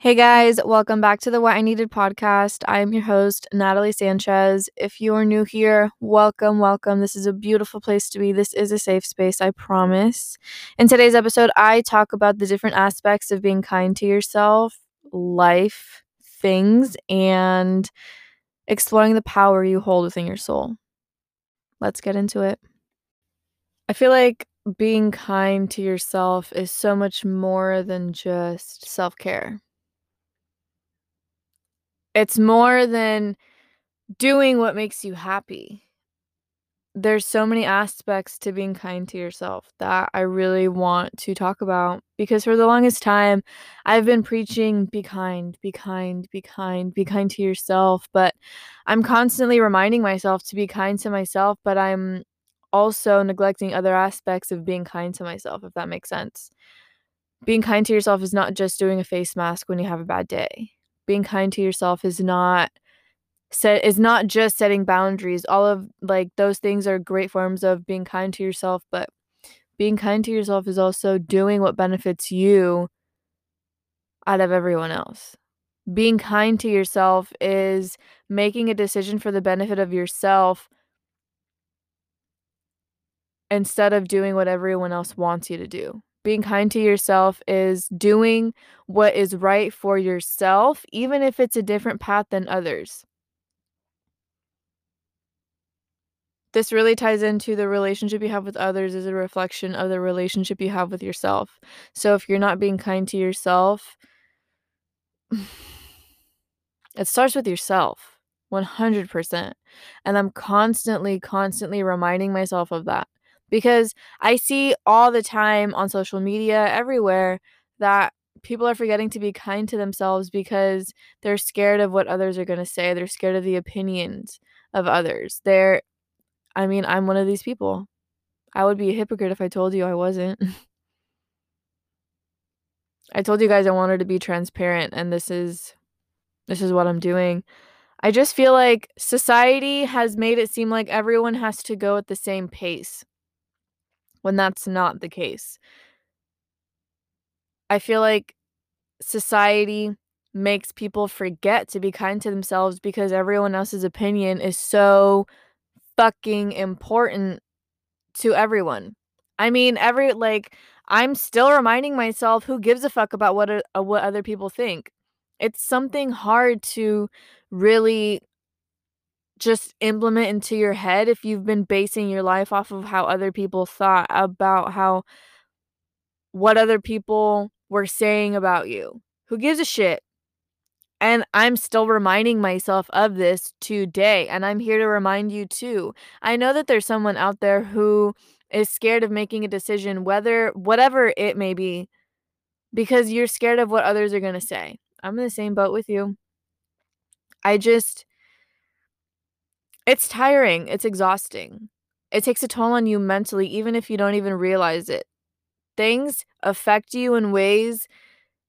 Hey guys, welcome back to the What I Needed podcast. I am your host, Natalie Sanchez. If you are new here, welcome, welcome. This is a beautiful place to be. This is a safe space, I promise. In today's episode, I talk about the different aspects of being kind to yourself, life, things, and exploring the power you hold within your soul. Let's get into it. I feel like being kind to yourself is so much more than just self care it's more than doing what makes you happy. There's so many aspects to being kind to yourself that I really want to talk about because for the longest time I've been preaching be kind, be kind, be kind, be kind to yourself, but I'm constantly reminding myself to be kind to myself, but I'm also neglecting other aspects of being kind to myself if that makes sense. Being kind to yourself is not just doing a face mask when you have a bad day being kind to yourself is not set is not just setting boundaries. All of like those things are great forms of being kind to yourself but being kind to yourself is also doing what benefits you out of everyone else. Being kind to yourself is making a decision for the benefit of yourself instead of doing what everyone else wants you to do being kind to yourself is doing what is right for yourself, even if it's a different path than others. This really ties into the relationship you have with others is a reflection of the relationship you have with yourself. So if you're not being kind to yourself, it starts with yourself 100%. And I'm constantly, constantly reminding myself of that because I see all the time on social media everywhere that people are forgetting to be kind to themselves because they're scared of what others are going to say. They're scared of the opinions of others. They're I mean, I'm one of these people. I would be a hypocrite if I told you I wasn't. I told you guys I wanted to be transparent and this is this is what I'm doing. I just feel like society has made it seem like everyone has to go at the same pace when that's not the case. I feel like society makes people forget to be kind to themselves because everyone else's opinion is so fucking important to everyone. I mean, every like I'm still reminding myself who gives a fuck about what uh, what other people think. It's something hard to really just implement into your head if you've been basing your life off of how other people thought about how what other people were saying about you. Who gives a shit? And I'm still reminding myself of this today. And I'm here to remind you too. I know that there's someone out there who is scared of making a decision, whether, whatever it may be, because you're scared of what others are going to say. I'm in the same boat with you. I just, it's tiring, it's exhausting. It takes a toll on you mentally, even if you don't even realize it. Things affect you in ways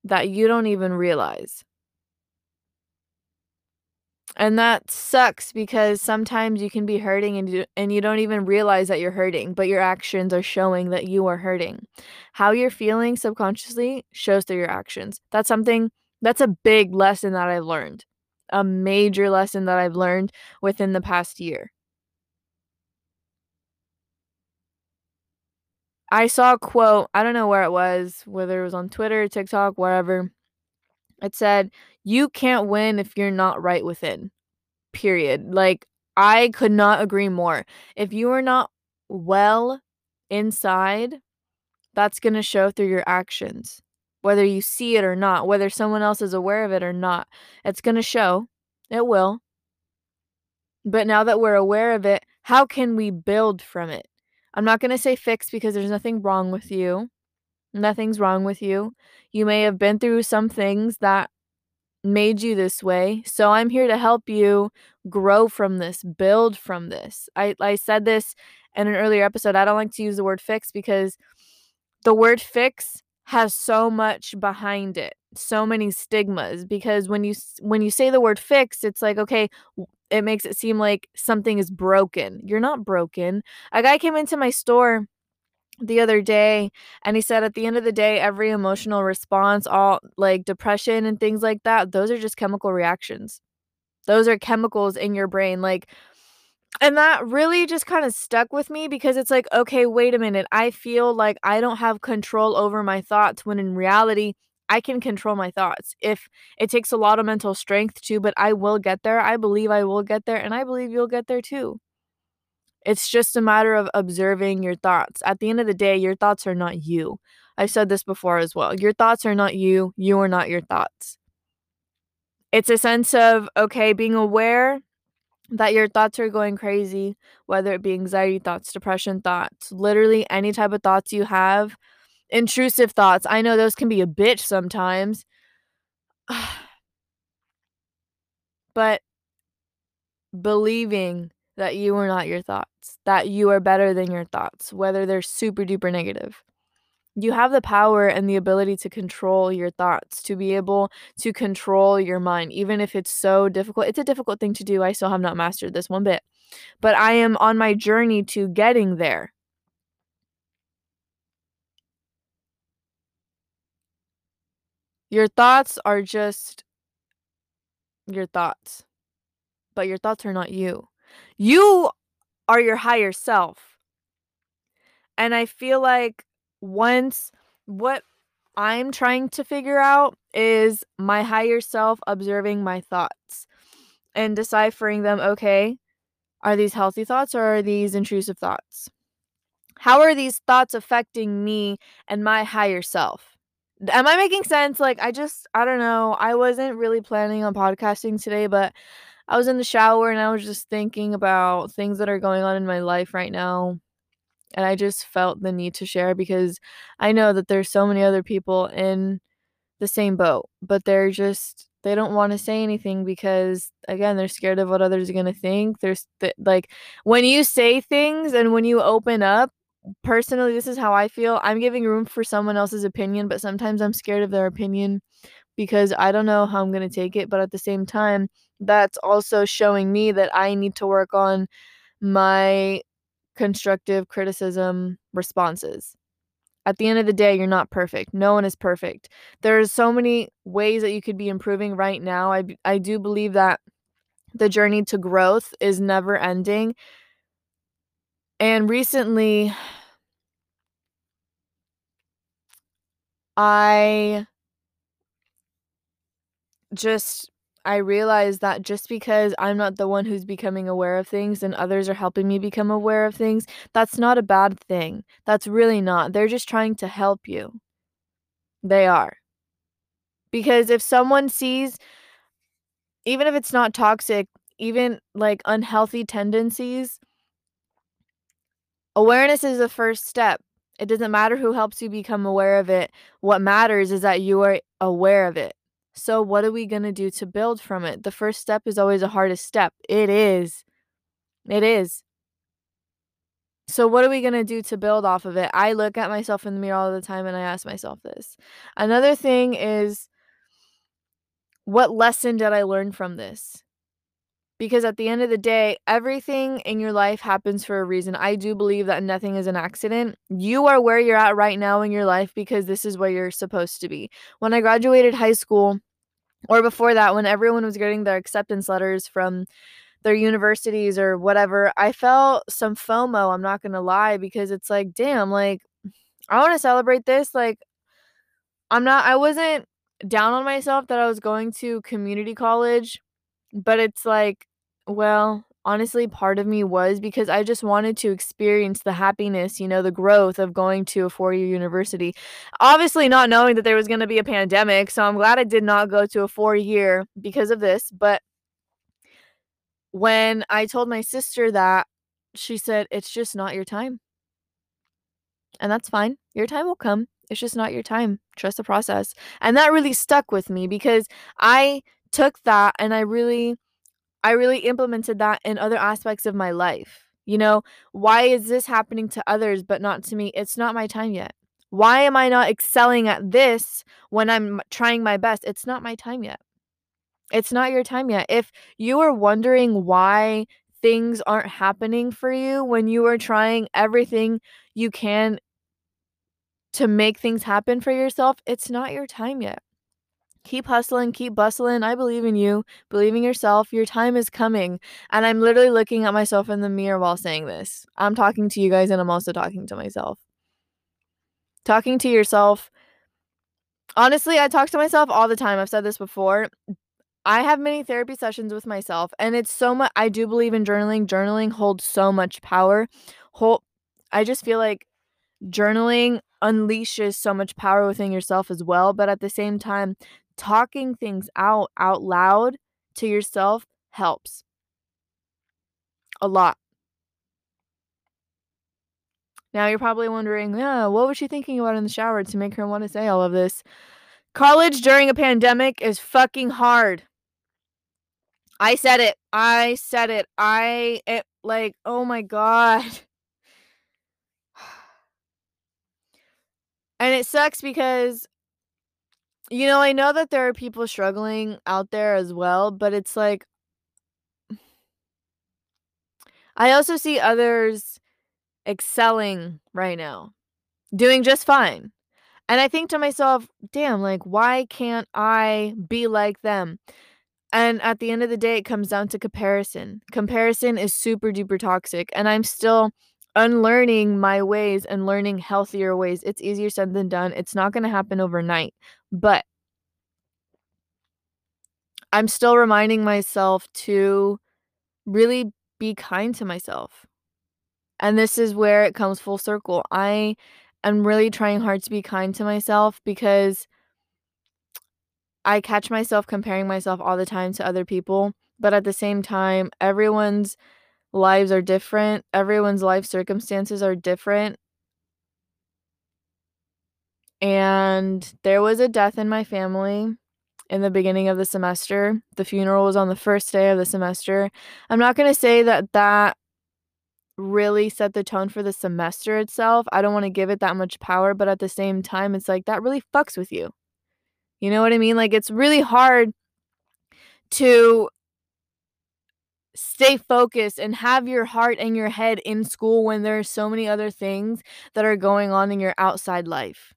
that you don't even realize. And that sucks because sometimes you can be hurting and you, and you don't even realize that you're hurting, but your actions are showing that you are hurting. How you're feeling subconsciously shows through your actions. That's something that's a big lesson that I learned a major lesson that I've learned within the past year. I saw a quote, I don't know where it was, whether it was on Twitter, TikTok, wherever. It said, You can't win if you're not right within. Period. Like, I could not agree more. If you are not well inside, that's going to show through your actions whether you see it or not, whether someone else is aware of it or not. It's going to show. It will. But now that we're aware of it, how can we build from it? I'm not going to say fix because there's nothing wrong with you. Nothing's wrong with you. You may have been through some things that made you this way. So I'm here to help you grow from this, build from this. I, I said this in an earlier episode. I don't like to use the word fix because the word fix has so much behind it so many stigmas because when you when you say the word fix it's like okay it makes it seem like something is broken. You're not broken. A guy came into my store the other day and he said at the end of the day every emotional response all like depression and things like that those are just chemical reactions. Those are chemicals in your brain like and that really just kind of stuck with me because it's like okay wait a minute i feel like i don't have control over my thoughts when in reality i can control my thoughts if it takes a lot of mental strength too but i will get there i believe i will get there and i believe you'll get there too it's just a matter of observing your thoughts. At the end of the day, your thoughts are not you. I've said this before as well. Your thoughts are not you. You are not your thoughts. It's a sense of, okay, being aware that your thoughts are going crazy, whether it be anxiety thoughts, depression thoughts, literally any type of thoughts you have, intrusive thoughts. I know those can be a bitch sometimes. but believing that you are not your thoughts, that you are better than your thoughts, whether they're super duper negative. You have the power and the ability to control your thoughts, to be able to control your mind, even if it's so difficult. It's a difficult thing to do. I still have not mastered this one bit, but I am on my journey to getting there. Your thoughts are just your thoughts, but your thoughts are not you. You are your higher self. And I feel like once what I'm trying to figure out is my higher self observing my thoughts and deciphering them. Okay, are these healthy thoughts or are these intrusive thoughts? How are these thoughts affecting me and my higher self? Am I making sense? Like, I just, I don't know. I wasn't really planning on podcasting today, but I was in the shower and I was just thinking about things that are going on in my life right now. And I just felt the need to share because I know that there's so many other people in the same boat, but they're just they don't want to say anything because again, they're scared of what others are going to think. There's th- like when you say things and when you open up, personally this is how I feel. I'm giving room for someone else's opinion, but sometimes I'm scared of their opinion because I don't know how I'm going to take it, but at the same time, that's also showing me that I need to work on my constructive criticism responses. At the end of the day, you're not perfect. No one is perfect. There's so many ways that you could be improving right now. I I do believe that the journey to growth is never ending. And recently I just I realized that just because I'm not the one who's becoming aware of things and others are helping me become aware of things, that's not a bad thing. That's really not. They're just trying to help you. They are. Because if someone sees, even if it's not toxic, even like unhealthy tendencies, awareness is the first step. It doesn't matter who helps you become aware of it. What matters is that you are aware of it. So, what are we going to do to build from it? The first step is always the hardest step. It is. It is. So, what are we going to do to build off of it? I look at myself in the mirror all the time and I ask myself this. Another thing is, what lesson did I learn from this? Because at the end of the day, everything in your life happens for a reason. I do believe that nothing is an accident. You are where you're at right now in your life because this is where you're supposed to be. When I graduated high school, or before that, when everyone was getting their acceptance letters from their universities or whatever, I felt some FOMO, I'm not going to lie, because it's like, damn, like, I want to celebrate this. Like, I'm not, I wasn't down on myself that I was going to community college, but it's like, well, honestly, part of me was because I just wanted to experience the happiness, you know, the growth of going to a four year university. Obviously, not knowing that there was going to be a pandemic. So I'm glad I did not go to a four year because of this. But when I told my sister that, she said, It's just not your time. And that's fine. Your time will come. It's just not your time. Trust the process. And that really stuck with me because I took that and I really I really implemented that in other aspects of my life. You know, why is this happening to others but not to me? It's not my time yet. Why am I not excelling at this when I'm trying my best? It's not my time yet. It's not your time yet. If you are wondering why things aren't happening for you when you are trying everything you can to make things happen for yourself, it's not your time yet. Keep hustling, keep bustling. I believe in you. Believe in yourself. Your time is coming. And I'm literally looking at myself in the mirror while saying this. I'm talking to you guys and I'm also talking to myself. Talking to yourself. Honestly, I talk to myself all the time. I've said this before. I have many therapy sessions with myself and it's so much I do believe in journaling. Journaling holds so much power. Whole I just feel like journaling unleashes so much power within yourself as well, but at the same time, talking things out out loud to yourself helps a lot. Now you're probably wondering, yeah, what was she thinking about in the shower to make her want to say all of this? College during a pandemic is fucking hard. I said it. I said it. I it like, oh my god. And it sucks because you know, I know that there are people struggling out there as well, but it's like I also see others excelling right now, doing just fine. And I think to myself, damn, like, why can't I be like them? And at the end of the day, it comes down to comparison. Comparison is super duper toxic. And I'm still unlearning my ways and learning healthier ways. It's easier said than done. It's not going to happen overnight. But I'm still reminding myself to really be kind to myself. And this is where it comes full circle. I am really trying hard to be kind to myself because I catch myself comparing myself all the time to other people. But at the same time, everyone's lives are different, everyone's life circumstances are different. And there was a death in my family in the beginning of the semester. The funeral was on the first day of the semester. I'm not going to say that that really set the tone for the semester itself. I don't want to give it that much power, but at the same time, it's like that really fucks with you. You know what I mean? Like, it's really hard to stay focused and have your heart and your head in school when there are so many other things that are going on in your outside life.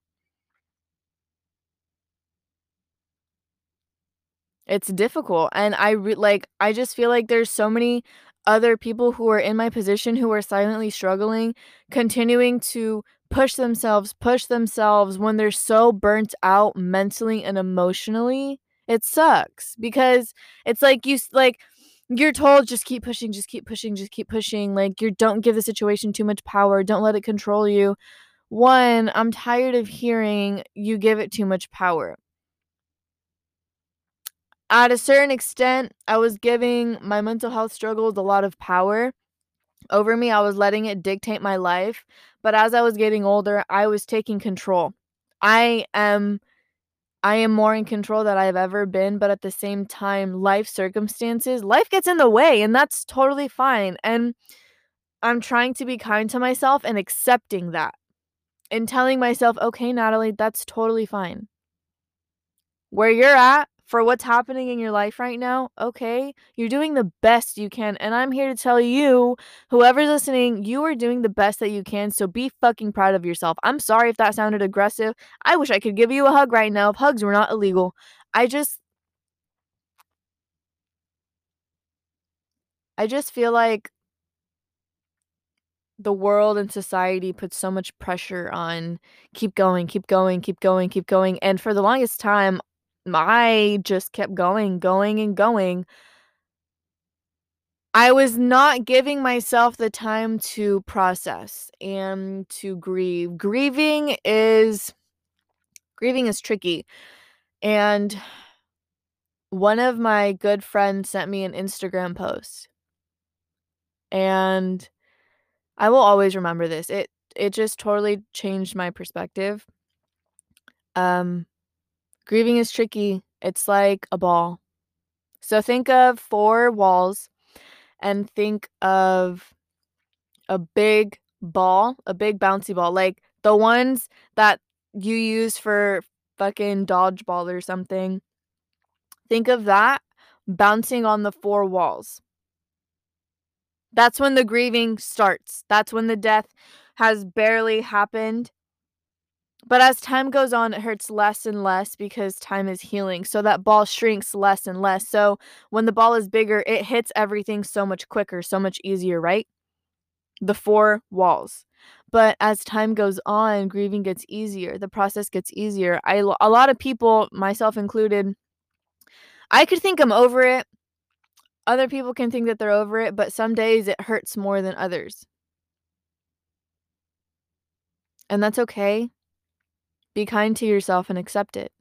It's difficult and I re- like I just feel like there's so many other people who are in my position who are silently struggling, continuing to push themselves, push themselves when they're so burnt out mentally and emotionally. It sucks because it's like you like you're told just keep pushing, just keep pushing, just keep pushing. Like you don't give the situation too much power, don't let it control you. One, I'm tired of hearing you give it too much power at a certain extent, I was giving my mental health struggles a lot of power over me. I was letting it dictate my life. But as I was getting older, I was taking control. I am I am more in control than I've ever been, but at the same time, life circumstances, life gets in the way, and that's totally fine. And I'm trying to be kind to myself and accepting that and telling myself, okay, Natalie, that's totally fine. Where you're at, for what's happening in your life right now, okay, you're doing the best you can. And I'm here to tell you, whoever's listening, you are doing the best that you can. So be fucking proud of yourself. I'm sorry if that sounded aggressive. I wish I could give you a hug right now if hugs were not illegal. I just. I just feel like the world and society puts so much pressure on keep going, keep going, keep going, keep going. And for the longest time, I just kept going, going, and going. I was not giving myself the time to process and to grieve. Grieving is grieving is tricky. And one of my good friends sent me an Instagram post. And I will always remember this. It it just totally changed my perspective. Um Grieving is tricky. It's like a ball. So think of four walls and think of a big ball, a big bouncy ball, like the ones that you use for fucking dodgeball or something. Think of that bouncing on the four walls. That's when the grieving starts. That's when the death has barely happened But as time goes on, it hurts less and less because time is healing. So that ball shrinks less and less. So when the ball is bigger, it hits everything so much quicker, so much easier, right? The four walls. But as time goes on, grieving gets easier. The process gets easier. I a lot of people, myself included, I could think I'm over it. Other people can think that they're over it, but some days it hurts more than others. And that's okay. Be kind to yourself and accept it.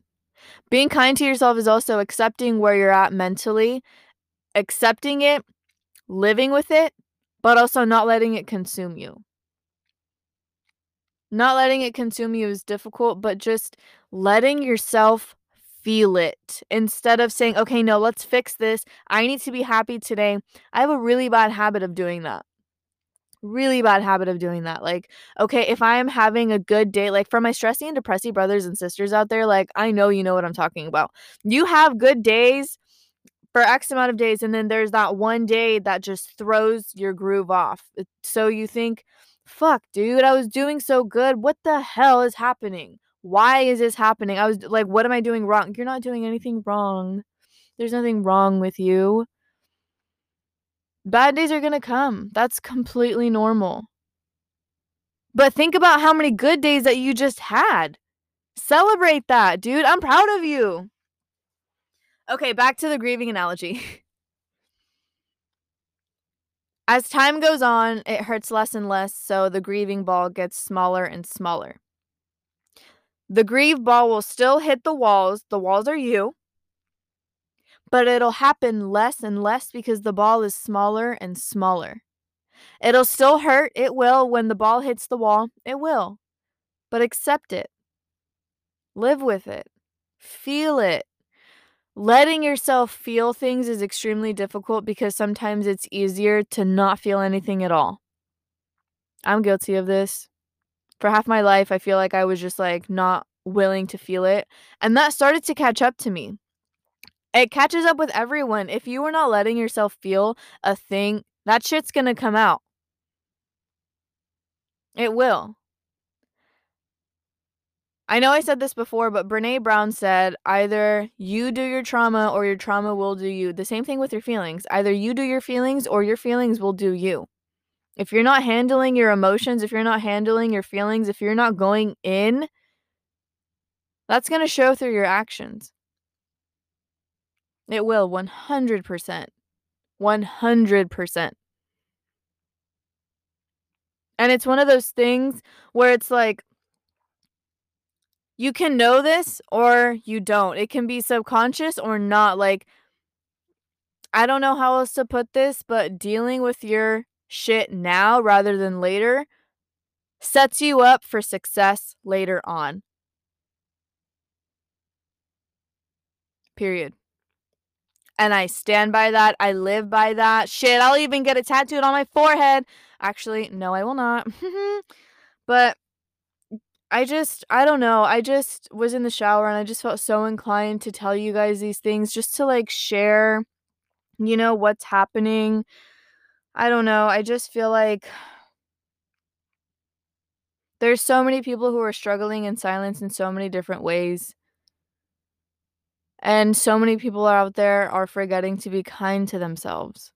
Being kind to yourself is also accepting where you're at mentally, accepting it, living with it, but also not letting it consume you. Not letting it consume you is difficult, but just letting yourself feel it instead of saying, okay, no, let's fix this. I need to be happy today. I have a really bad habit of doing that really bad habit of doing that. Like, okay, if I am having a good day, like for my stressy and depressy brothers and sisters out there, like I know you know what I'm talking about. You have good days for X amount of days, and then there's that one day that just throws your groove off. So you think, fuck, dude, I was doing so good. What the hell is happening? Why is this happening? I was like, what am I doing wrong? You're not doing anything wrong. There's nothing wrong with you. Bad days are going to come. That's completely normal. But think about how many good days that you just had. Celebrate that, dude. I'm proud of you. Okay, back to the grieving analogy. As time goes on, it hurts less and less, so the grieving ball gets smaller and smaller. The grieve ball will still hit the walls. The walls are you but it'll happen less and less because the ball is smaller and smaller. It'll still hurt. It will when the ball hits the wall. It will. But accept it. Live with it. Feel it. Letting yourself feel things is extremely difficult because sometimes it's easier to not feel anything at all. I'm guilty of this. For half my life, I feel like I was just like not willing to feel it. And that started to catch up to me. It catches up with everyone. If you are not letting yourself feel a thing, that shit's gonna come out. It will. I know I said this before, but Brene Brown said either you do your trauma or your trauma will do you. The same thing with your feelings. Either you do your feelings or your feelings will do you. If you're not handling your emotions, if you're not handling your feelings, if you're not going in, that's going to show through your actions. It will 100%. 100%. And it's one of those things where it's like you can know this or you don't. It can be subconscious or not. Like, I don't know how else to put this, but dealing with your shit now rather than later sets you up for success later on. Period. And I stand by that. I live by that. Shit, I'll even get it tattooed on my forehead. Actually, no, I will not. but I just, I don't know. I just was in the shower and I just felt so inclined to tell you guys these things just to like share, you know, what's happening. I don't know. I just feel like there's so many people who are struggling in silence in so many different ways. And so many people out there are forgetting to be kind to themselves.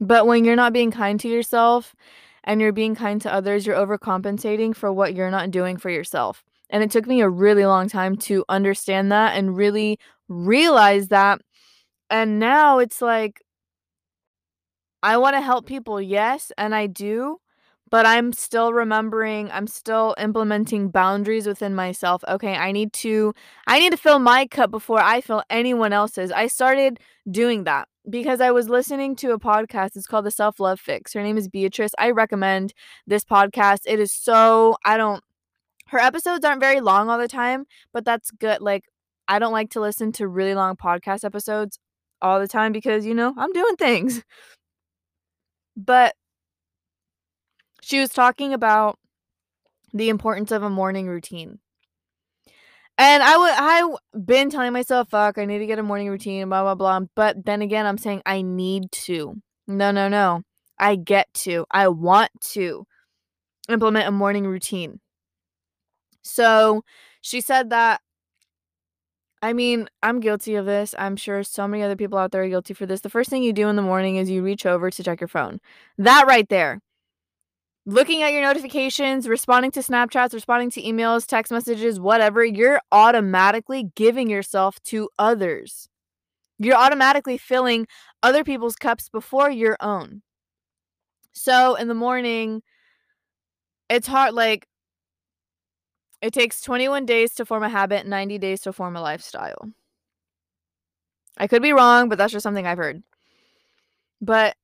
But when you're not being kind to yourself and you're being kind to others, you're overcompensating for what you're not doing for yourself. And it took me a really long time to understand that and really realize that. And now it's like, I want to help people, yes, and I do but I'm still remembering, I'm still implementing boundaries within myself. Okay, I need to I need to fill my cup before I fill anyone else's. I started doing that because I was listening to a podcast. It's called The Self Love Fix. Her name is Beatrice. I recommend this podcast. It is so I don't her episodes aren't very long all the time, but that's good. Like I don't like to listen to really long podcast episodes all the time because, you know, I'm doing things. But she was talking about the importance of a morning routine. And I would I been telling myself, fuck, I need to get a morning routine, blah blah blah. But then again, I'm saying I need to. No, no, no. I get to. I want to. implement a morning routine. So she said that I mean, I'm guilty of this. I'm sure so many other people out there are guilty for this. The first thing you do in the morning is you reach over to check your phone. That right there. Looking at your notifications, responding to Snapchats, responding to emails, text messages, whatever, you're automatically giving yourself to others. You're automatically filling other people's cups before your own. So in the morning, it's hard, like, it takes 21 days to form a habit, 90 days to form a lifestyle. I could be wrong, but that's just something I've heard. But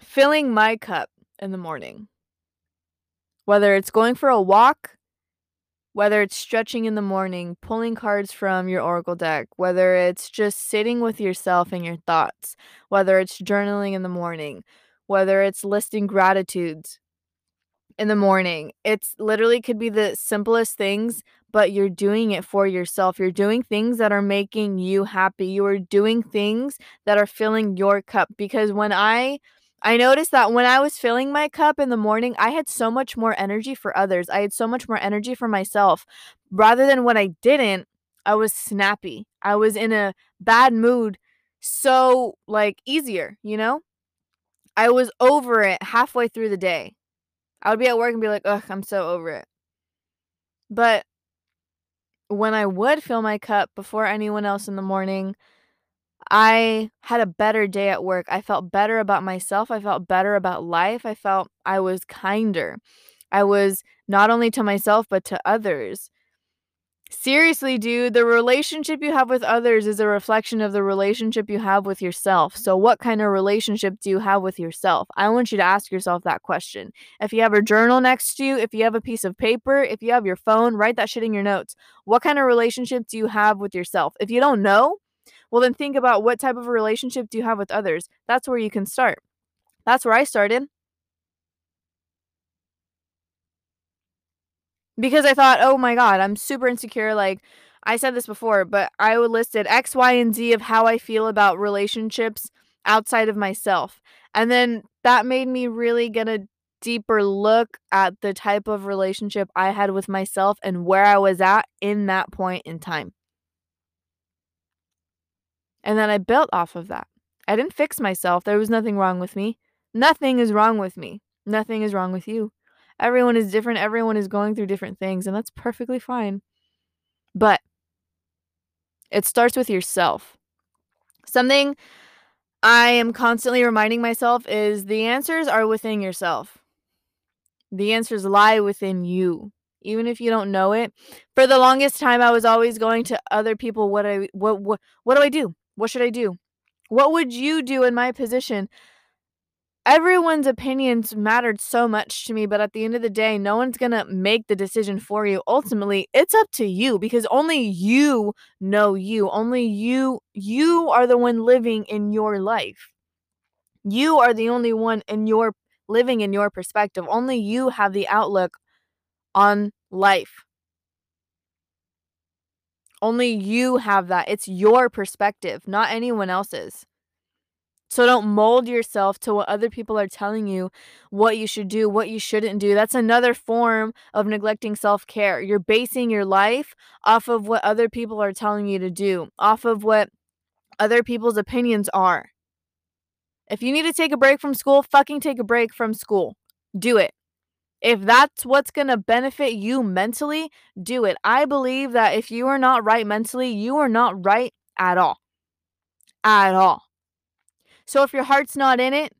filling my cup in the morning, whether it's going for a walk, whether it's stretching in the morning, pulling cards from your oracle deck, whether it's just sitting with yourself and your thoughts, whether it's journaling in the morning, whether it's listing gratitudes, in the morning. It's literally could be the simplest things, but you're doing it for yourself. You're doing things that are making you happy. You are doing things that are filling your cup because when I I noticed that when I was filling my cup in the morning, I had so much more energy for others. I had so much more energy for myself. Rather than when I didn't, I was snappy. I was in a bad mood so like easier, you know? I was over it halfway through the day. I would be at work and be like, ugh, I'm so over it. But when I would fill my cup before anyone else in the morning, I had a better day at work. I felt better about myself. I felt better about life. I felt I was kinder. I was not only to myself, but to others. Seriously, dude, the relationship you have with others is a reflection of the relationship you have with yourself. So, what kind of relationship do you have with yourself? I want you to ask yourself that question. If you have a journal next to you, if you have a piece of paper, if you have your phone, write that shit in your notes. What kind of relationship do you have with yourself? If you don't know, well, then think about what type of a relationship do you have with others. That's where you can start. That's where I started. Because I thought, "Oh my god, I'm super insecure," like, I said this before, but I would listed X, Y, and Z of how I feel about relationships outside of myself, and then that made me really get a deeper look at the type of relationship I had with myself and where I was at in that point in time. And then I built off of that. I didn't fix myself, there was nothing wrong with me. Nothing is wrong with me. Nothing is wrong with you. Everyone is different, everyone is going through different things, and that's perfectly fine. But it starts with yourself. Something I am constantly reminding myself is the answers are within yourself. The answers lie within you, even if you don't know it. For the longest time I was always going to other people what I what what what do I do? What should I do? What would you do in my position? everyone's opinions mattered so much to me, but at the end of the day, no one's going to make the decision for you. Ultimately, it's up to you because only you know you. Only you you are the one living in your life. You are the only one in your living in your perspective. Only you have the outlook on life. Only you have that. It's your perspective, not anyone else's. So don't mold yourself to what other people are telling you what you should do, what you shouldn't do. That's another form of neglecting self care. You're basing your life off of what other people are telling you to do, off of what other people's opinions are. If you need to take a break from school, fucking take a break from school. Do it. If that's what's going to benefit you mentally, do it. I believe that if you are not right mentally, you are not right at all. At all. So if your heart's not in it,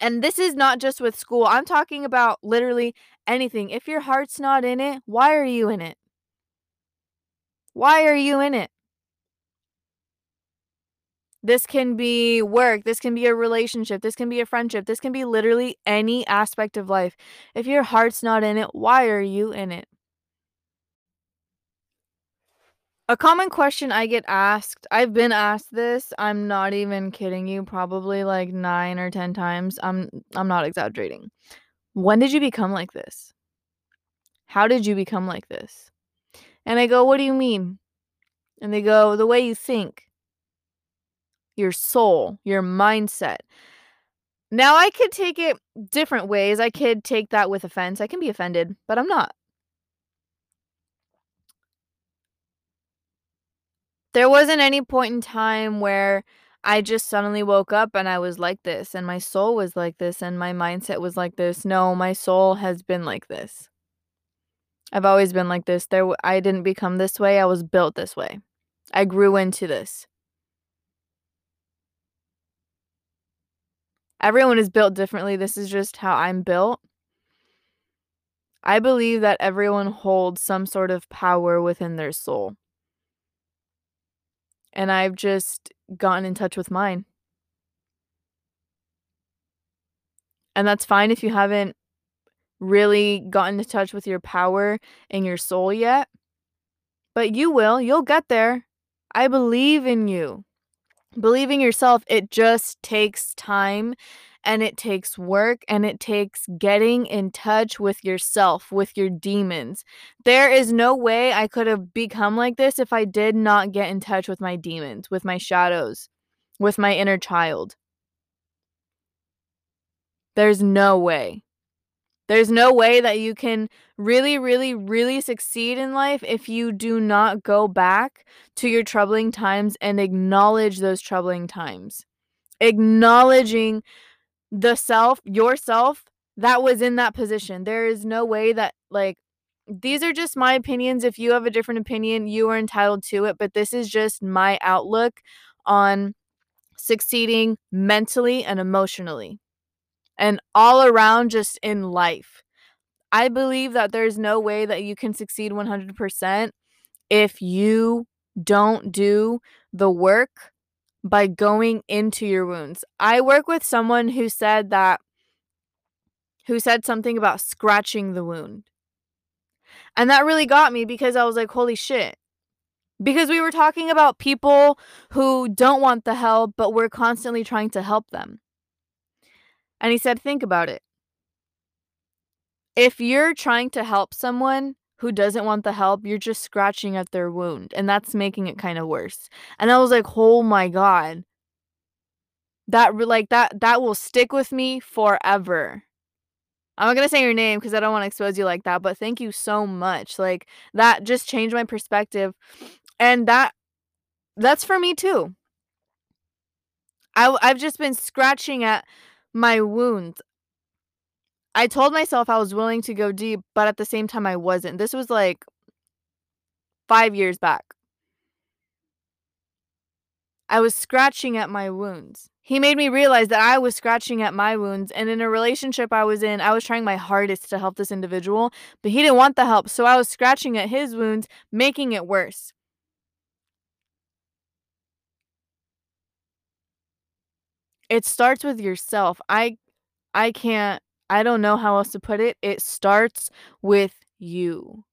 and this is not just with school, I'm talking about literally anything. If your heart's not in it, why are you in it? Why are you in it? This can be work. This can be a relationship. This can be a friendship. This can be literally any aspect of life. If your heart's not in it, why are you in it? A common question I get asked I've been asked this, I'm not even kidding you, probably like 9 or 10 times. I'm I'm not exaggerating. "When did you become like this? How did you become like this?" And I go, "What do you mean?" And they go, "The way you think." Your soul, your mindset. Now I could take it different ways. I could take that with offense. I can be offended, but I'm not. There wasn't any point in time where I just suddenly woke up and I was like this, and my soul was like this, and my mindset was like this. No, my soul has been like this. I've always been like this. There I didn't become this way. I was built this way. I grew into this. Everyone is built differently. This is just how I'm built. I believe that everyone holds some sort of power within their soul. And I've just gotten in touch with mine. And that's fine if you haven't really gotten in touch with your power and your soul yet. But you will. You'll get there. I believe in you. Believing yourself, it just takes time and it takes work and it takes getting in touch with yourself, with your demons. There is no way I could have become like this if I did not get in touch with my demons, with my shadows, with my inner child. There's no way. There's no way that you can really, really, really succeed in life if you do not go back to your troubling times and acknowledge those troubling times. Acknowledging the self, yourself that was in that position. There is no way that, like, these are just my opinions. If you have a different opinion, you are entitled to it. But this is just my outlook on succeeding mentally and emotionally and all around just in life. I believe that there's no way that you can succeed 100% if you don't do the work by going into your wounds. I work with someone who said that who said something about scratching the wound. And that really got me because I was like, holy shit. Because we were talking about people who don't want the help, but we're constantly trying to help them. And he said, Think about it. If you're trying to help someone who doesn't want the help, you're just scratching at their wound. And that's making it kind of worse. And I was like, Oh my God. That like that that will stick with me forever. I'm not gonna say your name because I don't want to expose you like that, but thank you so much. Like that just changed my perspective. And that that's for me too. I I've just been scratching at my wounds. I told myself I was willing to go deep, but at the same time I wasn't. This was like 5 years back. I was scratching at my wounds. He made me realize that I was scratching at my wounds, and in a relationship I was in, I was trying my hardest to help this individual, but he didn't want the help, so I was scratching at his wounds, making it worse. It starts with yourself. I I can't I don't know how else to put it. It starts with you.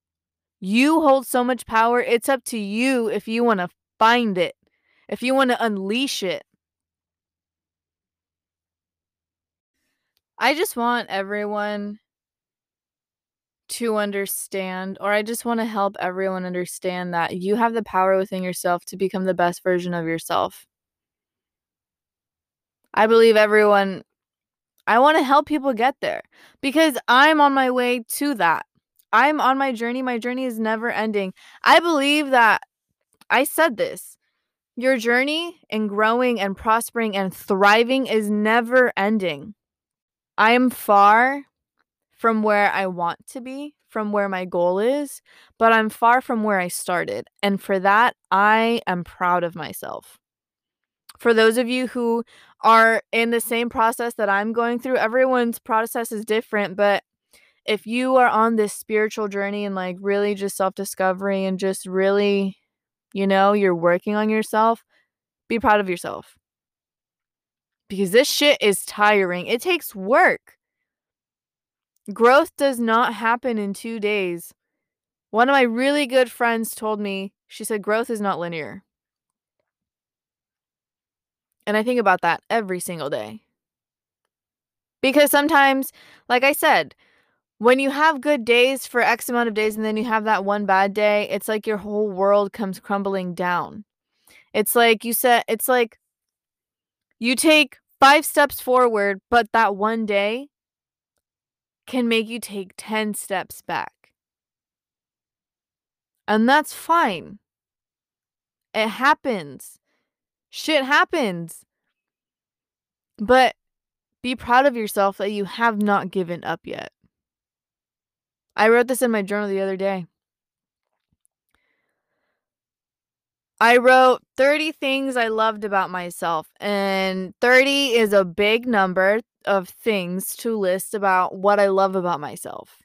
You hold so much power. It's up to you if you want to find it. If you want to unleash it. I just want everyone to understand, or I just want to help everyone understand that you have the power within yourself to become the best version of yourself. I believe everyone I want to help people get there because I'm on my way to that. I'm on my journey. My journey is never ending. I believe that I said this. Your journey in growing and prospering and thriving is never ending. I am far from where I want to be, from where my goal is, but I'm far from where I started. And for that, I am proud of myself for those of you who are in the same process that I'm going through, everyone's process is different, but if you are on this spiritual journey and like really just self discovery and just really, you know, you're working on yourself, be proud of yourself. Because this shit is tiring. It takes work. Growth does not happen in two days. One of my really good friends told me, she said, growth is not linear. And I think about that every single day. Because sometimes, like I said, when you have good days for X amount of days and then you have that one bad day, it's like your whole world comes crumbling down. It's like you said, it's like you take 5 steps forward, but that one day can make you take 10 steps back. And that's fine. It happens. Shit happens. But be proud of yourself that you have not given up yet. I wrote this in my journal the other day. I wrote 30 things I loved about myself, and 30 is a big number of things to list about what I love about myself.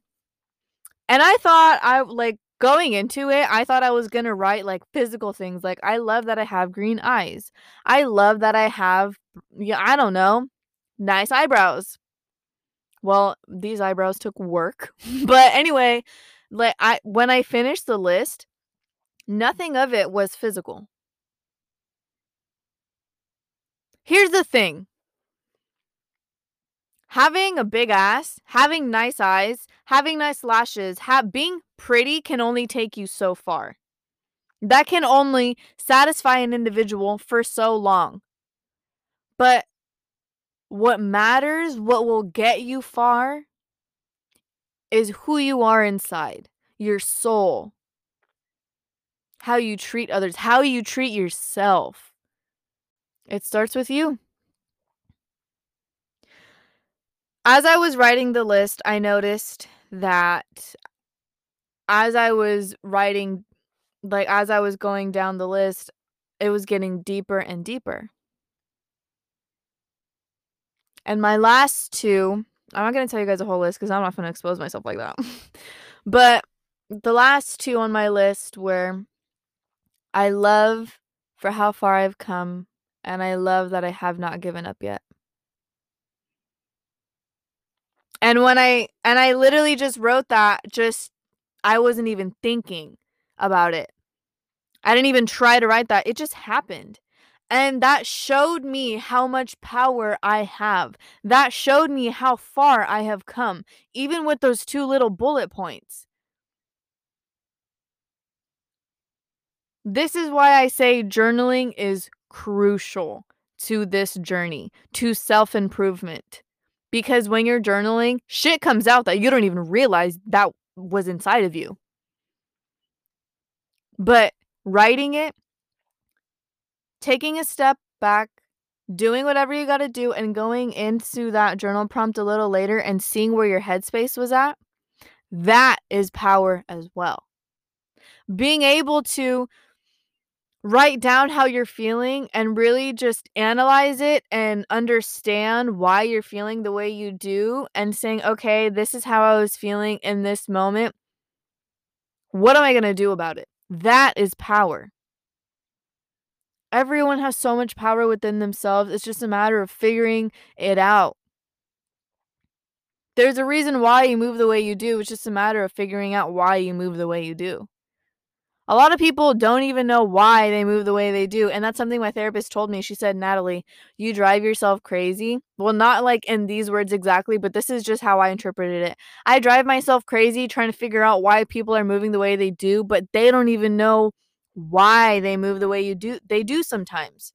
And I thought I like going into it, I thought I was going to write like physical things like I love that I have green eyes. I love that I have yeah, I don't know, nice eyebrows. Well, these eyebrows took work. but anyway, like I when I finished the list, Nothing of it was physical. Here's the thing having a big ass, having nice eyes, having nice lashes, have, being pretty can only take you so far. That can only satisfy an individual for so long. But what matters, what will get you far, is who you are inside, your soul, how you treat others, how you treat yourself. It starts with you. As I was writing the list, I noticed that as I was writing, like as I was going down the list, it was getting deeper and deeper. And my last two, I'm not going to tell you guys a whole list because I'm not going to expose myself like that. but the last two on my list were I love for how far I've come, and I love that I have not given up yet. And when I and I literally just wrote that just I wasn't even thinking about it. I didn't even try to write that. It just happened. And that showed me how much power I have. That showed me how far I have come, even with those two little bullet points. This is why I say journaling is crucial to this journey, to self improvement. Because when you're journaling, shit comes out that you don't even realize that was inside of you. But writing it, taking a step back, doing whatever you got to do, and going into that journal prompt a little later and seeing where your headspace was at, that is power as well. Being able to write down how you're feeling and really just analyze it and understand why you're feeling the way you do and saying, okay, this is how I was feeling in this moment. What am I going to do about it? That is power. Everyone has so much power within themselves. It's just a matter of figuring it out. There's a reason why you move the way you do. It's just a matter of figuring out why you move the way you do. A lot of people don't even know why they move the way they do. And that's something my therapist told me. She said, Natalie, you drive yourself crazy. Well, not like in these words exactly, but this is just how I interpreted it. I drive myself crazy trying to figure out why people are moving the way they do, but they don't even know why they move the way you do. They do sometimes.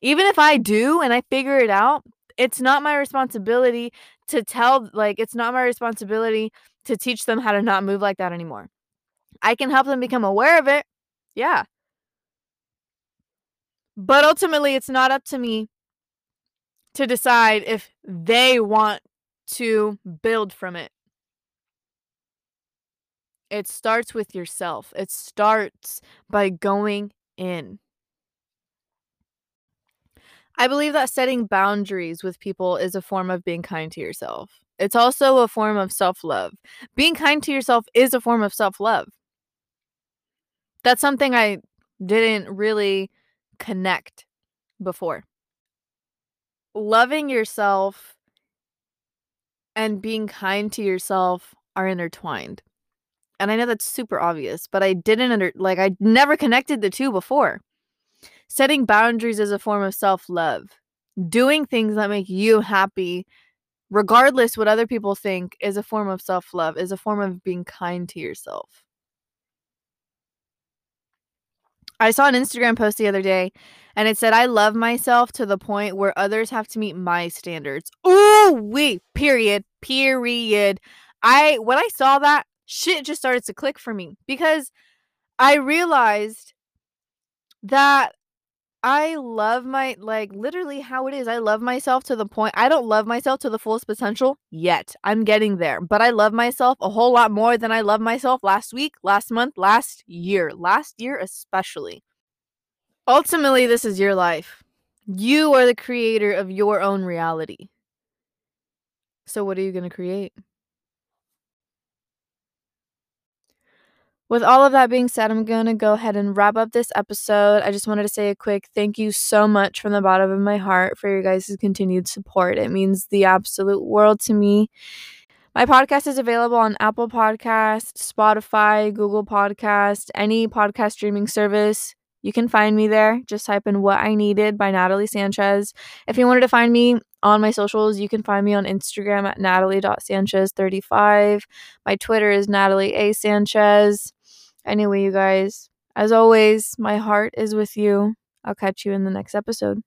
Even if I do and I figure it out, it's not my responsibility to tell, like, it's not my responsibility to teach them how to not move like that anymore. I can help them become aware of it. Yeah. But ultimately, it's not up to me to decide if they want to build from it. It starts with yourself, it starts by going in. I believe that setting boundaries with people is a form of being kind to yourself. It's also a form of self love. Being kind to yourself is a form of self love that's something I didn't really connect before. Loving yourself and being kind to yourself are intertwined. And I know that's super obvious, but I didn't under like I never connected the two before. Setting boundaries is a form of self-love. Doing things that make you happy regardless what other people think is a form of self-love, is a form of being kind to yourself. I saw an Instagram post the other day and it said, I love myself to the point where others have to meet my standards. Ooh, wait, period, period. I, when I saw that, shit just started to click for me because I realized that I love my like literally how it is. I love myself to the point I don't love myself to the fullest potential yet. I'm getting there, but I love myself a whole lot more than I love myself last week, last month, last year. Last year especially. Ultimately, this is your life. You are the creator of your own reality. So what are you going to create? With all of that being said, I'm going to go ahead and wrap up this episode. I just wanted to say a quick thank you so much from the bottom of my heart for your guys' continued support. It means the absolute world to me. My podcast is available on Apple Podcast, Spotify, Google Podcast, any podcast streaming service. You can find me there. Just type in What I Needed by Natalie Sanchez. If you wanted to find me on my socials, you can find me on Instagram at natalie.sanchez35. My Twitter is Natalie A. Sanchez. Anyway, you guys, as always, my heart is with you. I'll catch you in the next episode.